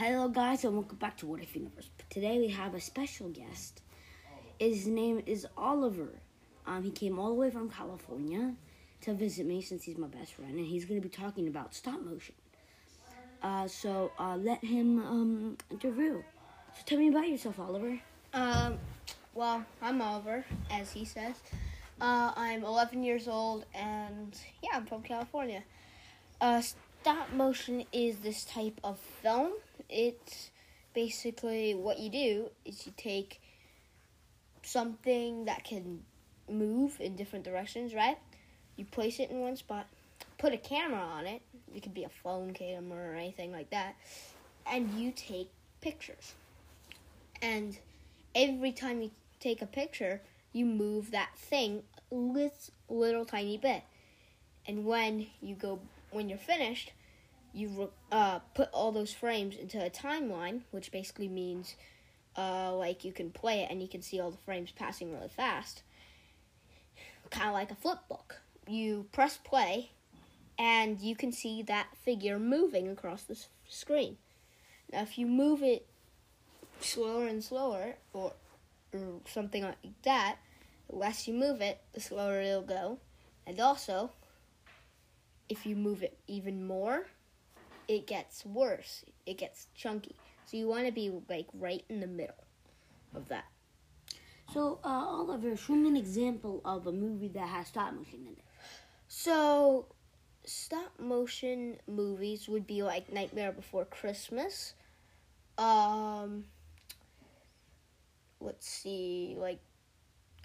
Hello, guys, and welcome back to What If Universe. Today we have a special guest. His name is Oliver. Um, he came all the way from California to visit me since he's my best friend, and he's going to be talking about stop motion. Uh, so uh, let him um, interview. So tell me about yourself, Oliver. Um, well, I'm Oliver, as he says. Uh, I'm 11 years old, and yeah, I'm from California. Uh, stop motion is this type of film. It's basically what you do is you take something that can move in different directions, right? You place it in one spot, put a camera on it. It could be a phone camera or anything like that, and you take pictures. And every time you take a picture, you move that thing a little, little tiny bit. And when you go, when you're finished, you uh, put all those frames into a timeline, which basically means uh, like you can play it and you can see all the frames passing really fast. Kind of like a flip book. You press play and you can see that figure moving across the screen. Now, if you move it slower and slower, or, or something like that, the less you move it, the slower it'll go. And also, if you move it even more, it gets worse. It gets chunky. So you want to be like right in the middle of that. So, uh, Oliver, show me an example of a movie that has stop motion in it. So, stop motion movies would be like Nightmare Before Christmas. Um, let's see, like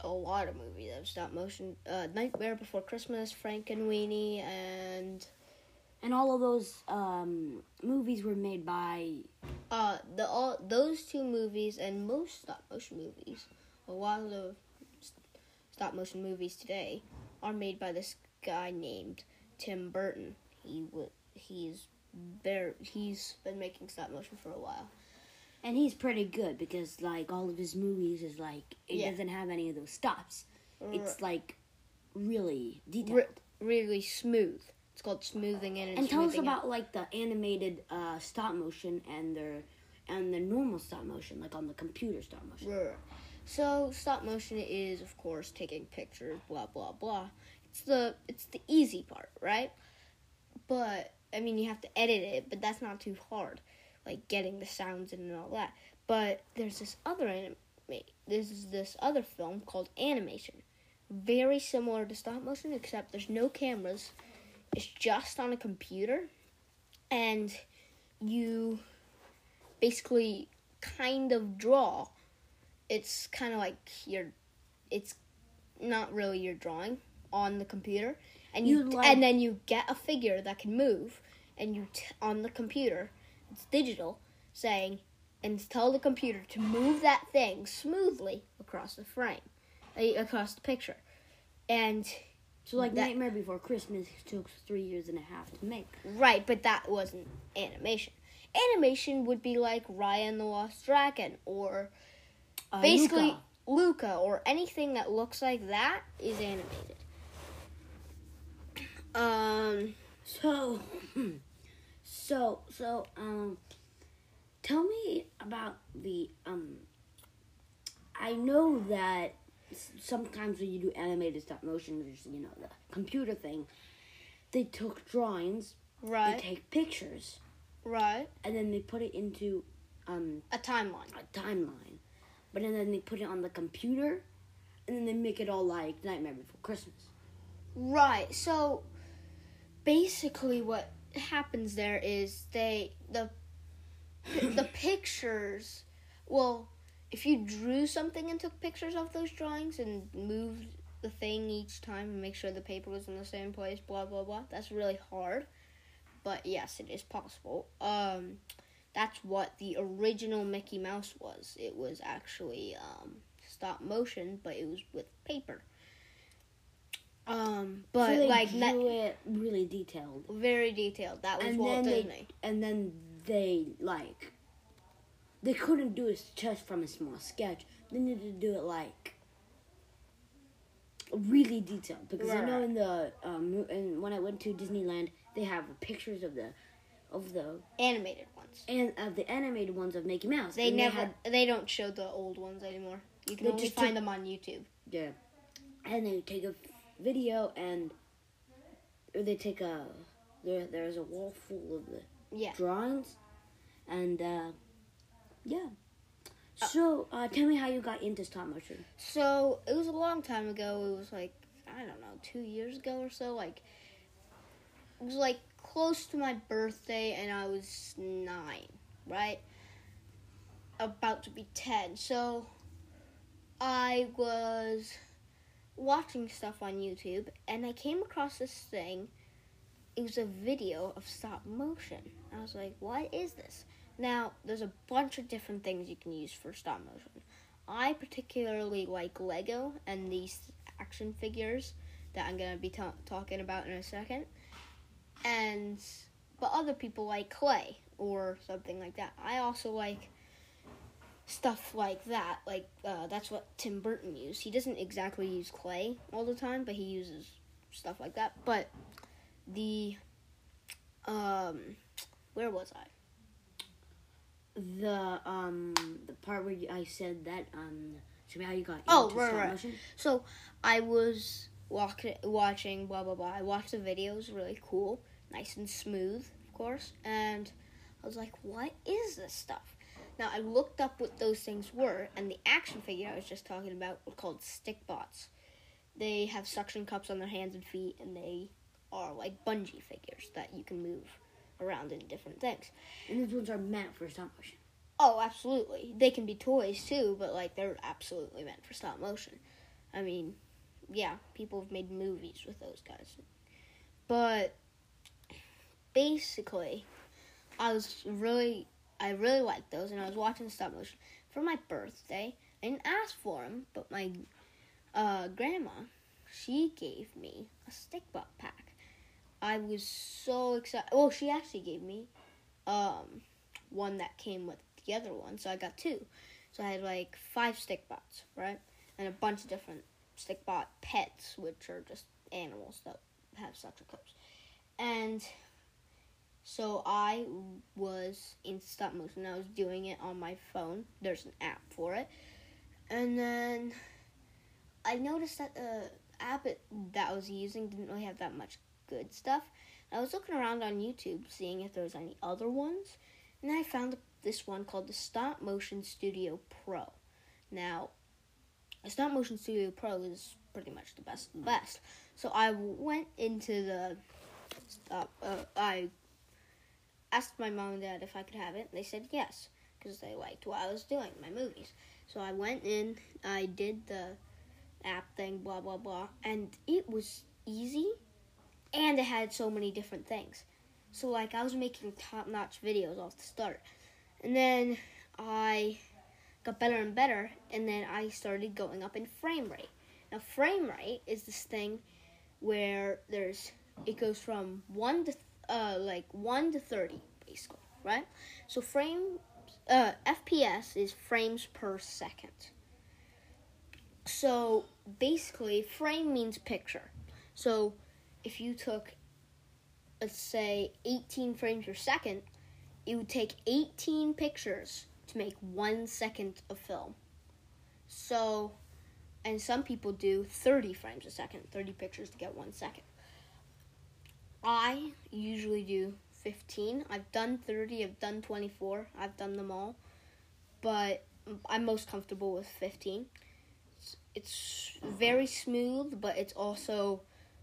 a lot of movies have stop motion. Uh, Nightmare Before Christmas, Frankenweenie, and Weenie And And all of those um, movies were made by. uh, the all those two movies and most stop motion movies. A lot of the stop motion movies today are made by this guy named Tim Burton. He w- he's very he's been making stop motion for a while. And he's pretty good because, like, all of his movies is like it Yeah. doesn't have any of those stops. It's like really detailed. Re- really smooth. It's called smoothing in and, and tell us smoothing out. about like the animated uh, stop motion and their and the normal stop motion, like on the computer stop motion. Right. So stop motion is of course taking pictures, blah blah blah. It's the it's the easy part, right? But I mean you have to edit it, but that's not too hard. Like getting the sounds in and all that. But there's this other anime there's this other film called animation. Very similar to stop motion except there's no cameras. It's just on a computer and you basically kind of draw it's kind of like you're it's not really your drawing on the computer and you, You like- and then you get a figure that can move and you t- on the computer it's digital saying and tell the computer to move that thing smoothly across the frame uh, across the picture and So like That- Nightmare Before Christmas took three years and a half to make. right but that wasn't animation animation would be like Raya and the Lost Dragon or Uh, basically Luca. Luca. or anything that looks like that is animated. Um, So, so, so, um, tell me about the, um, I know that sometimes when you do animated stop motion, there's, you know, the computer thing, they took drawings, Right. they take pictures, right, and then they put it into, um, a timeline. a timeline. But then, then they put it on the computer, and then they make it all like Nightmare Before Christmas. Right. So basically, what happens there is they the the pictures. Well, if you drew something and took pictures of those drawings and moved the thing each time and make sure the paper was in the same place, blah blah blah. That's really hard, but yes, it is possible. Um, that's what the original Mickey Mouse was. It was actually um, stop motion, but it was with paper. Um, but so they like not it really detailed. very detailed. That was and Walt Disney. they and then they like they couldn't do it just from a small sketch. They needed to do it like really detailed because I know in the um and when I went to Disneyland they have pictures of the of the Animated ones. and of the animated ones of Mickey Mouse. They never. had, They don't show the old ones anymore. You can only just find took- them on YouTube. yeah, and they take a video and they take a there. There's a wall full of the Yeah. drawings, and uh, yeah. So uh, tell me how you got into stop motion. So it was a long time ago. It was like I don't know, two years ago or so. Like it was like close to my birthday, and I was nine, right? About to be ten. So I was watching stuff on YouTube, and I came across this thing. It was a video of stop motion. I was like, "What is this?" Now, there's a bunch of different things you can use for stop motion. I particularly like Lego and these action figures that I'm going to be ta- talking about in a second. And but other people like clay or something like that. I also like stuff like that. Like uh, that's what Tim Burton used. He doesn't exactly use clay all the time, but he uses stuff like that. But the um where was I? The um the part where you, I said that um show me how you got Oh, right, right. motion. So I was walk- watching blah blah blah. I watched the video. It was really cool, nice and smooth, of course. And I was like, "What is this stuff?" Now I looked up what those things were, and the action figure I was just talking about were called Stikbots. They have suction cups on their hands and feet, and they are like bungee figures that you can move around in different things. And these ones are meant for stop motion. Oh, absolutely. They can be toys too, but like they're absolutely meant for stop motion. I mean, yeah, people have made movies with those guys. But basically, I was really I really liked those and I was watching stop motion for my birthday. I didn't ask for them, but my uh, grandma, she gave me a stick bot pack. I was so excited. Well, she actually gave me um one that came with the other one, so I got two. So I had like five Stikbots, right? And a bunch of different Stikbot pets, which are just animals that have suction cups. And so I was in stop motion. I was doing it on my phone. There's an app for it. And then I noticed that the app that I was using didn't really have that much good stuff. I was looking around on YouTube seeing if there was any other ones, and I found this one called the Stop Motion Studio Pro. Now, Stop Motion Studio Pro is pretty much the best of the best. So I went into the stop. Uh, I asked my mom and dad if I could have it. They said yes because they liked what I was doing, my movies. So I went in. I did the app thing, blah blah blah, and it was easy and it had so many different things. So like I was making top notch videos off the start. And then I got better and better and then I started going up in frame rate. Now frame rate is this thing where there's it goes from 1 to uh like 1 to 30 basically, right? So frame uh FPS is frames per second. So basically frame means picture. So if you took, let's say, 18 frames per second, it would take 18 pictures to make one second of film. So, and some people do 30 frames a second, 30 pictures to get one second. I usually do 15. I've done 30, I've done 24, I've done them all. But I'm most comfortable with 15. It's, very smooth, but it's also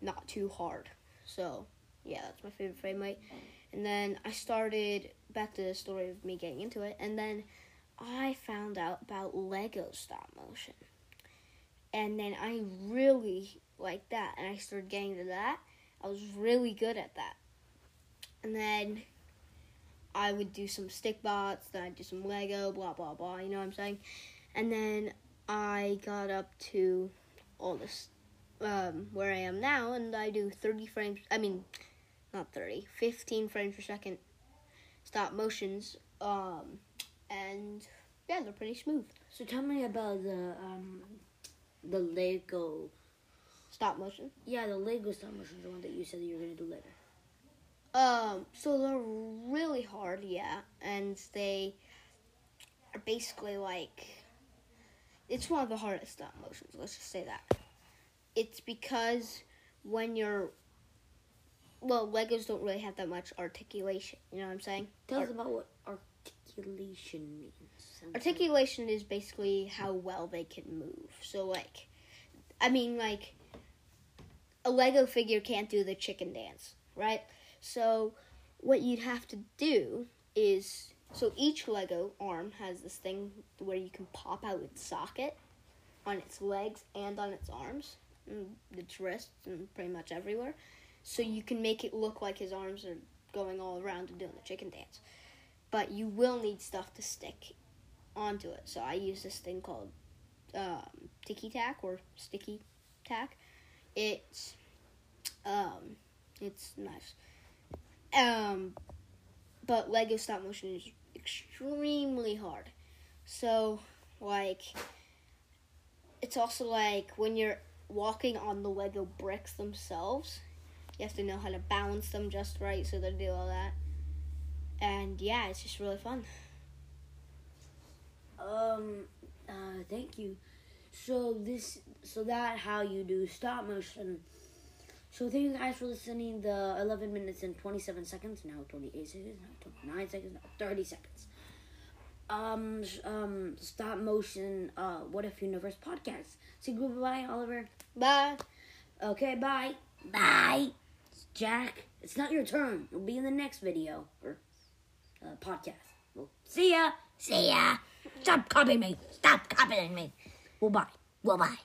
not too hard. So, yeah, that's my favorite frame rate. And then I started back to the story of me getting into it, and then I found out about Lego stop motion. And then I really liked that, and I started getting to that. I was really good at that. And then I would do some Stikbots, then I'd do some Lego, blah blah blah, you know what I'm saying? And then I got up to all this um, where I am now, and I do 30 frames. I mean, not 30, 15 frames per second stop motions. Um, and yeah, they're pretty smooth. So tell me about the um the Lego. Stop motion. Yeah, the Lego stop motion, is the one that you said that you were gonna do later. Um, so they're really hard, yeah, and they are basically like it's one of the hardest stop motions. Let's just say that. It's because when you're well, Legos don't really have that much articulation. You know what I'm saying? Tell us about what articulation means. Articulation is basically how well they can move. So like, I mean like, a Lego figure can't do the chicken dance, right? So what you'd have to do is so each Lego arm has this thing where you can pop out its socket on its legs and on its arms, and its wrists, and pretty much everywhere. So you can make it look like his arms are going all around and doing the chicken dance. But you will need stuff to stick onto it. So I use this thing called um, Ticky Tack or Sticky Tack. It's um, it's nice. Um, but Lego stop motion is extremely hard. So like, it's also like when you're walking on the Lego bricks themselves, you have to know how to balance them just right so they do all that. And yeah, it's just really fun. Um, uh, thank you. So this, so that how you do stop motion. So thank you guys for listening. The 11 minutes and 27 seconds, now 28 seconds, now 29 seconds, now 30 seconds. Um, um, stop motion. Uh, what if universe podcast? Say goodbye, bye, Oliver. Bye. Okay, bye. Bye. Jack, it's not your turn. You'll be in the next video or uh, podcast. Well, see ya. See ya. Stop copying me. Stop copying me. Well, bye. Well, bye.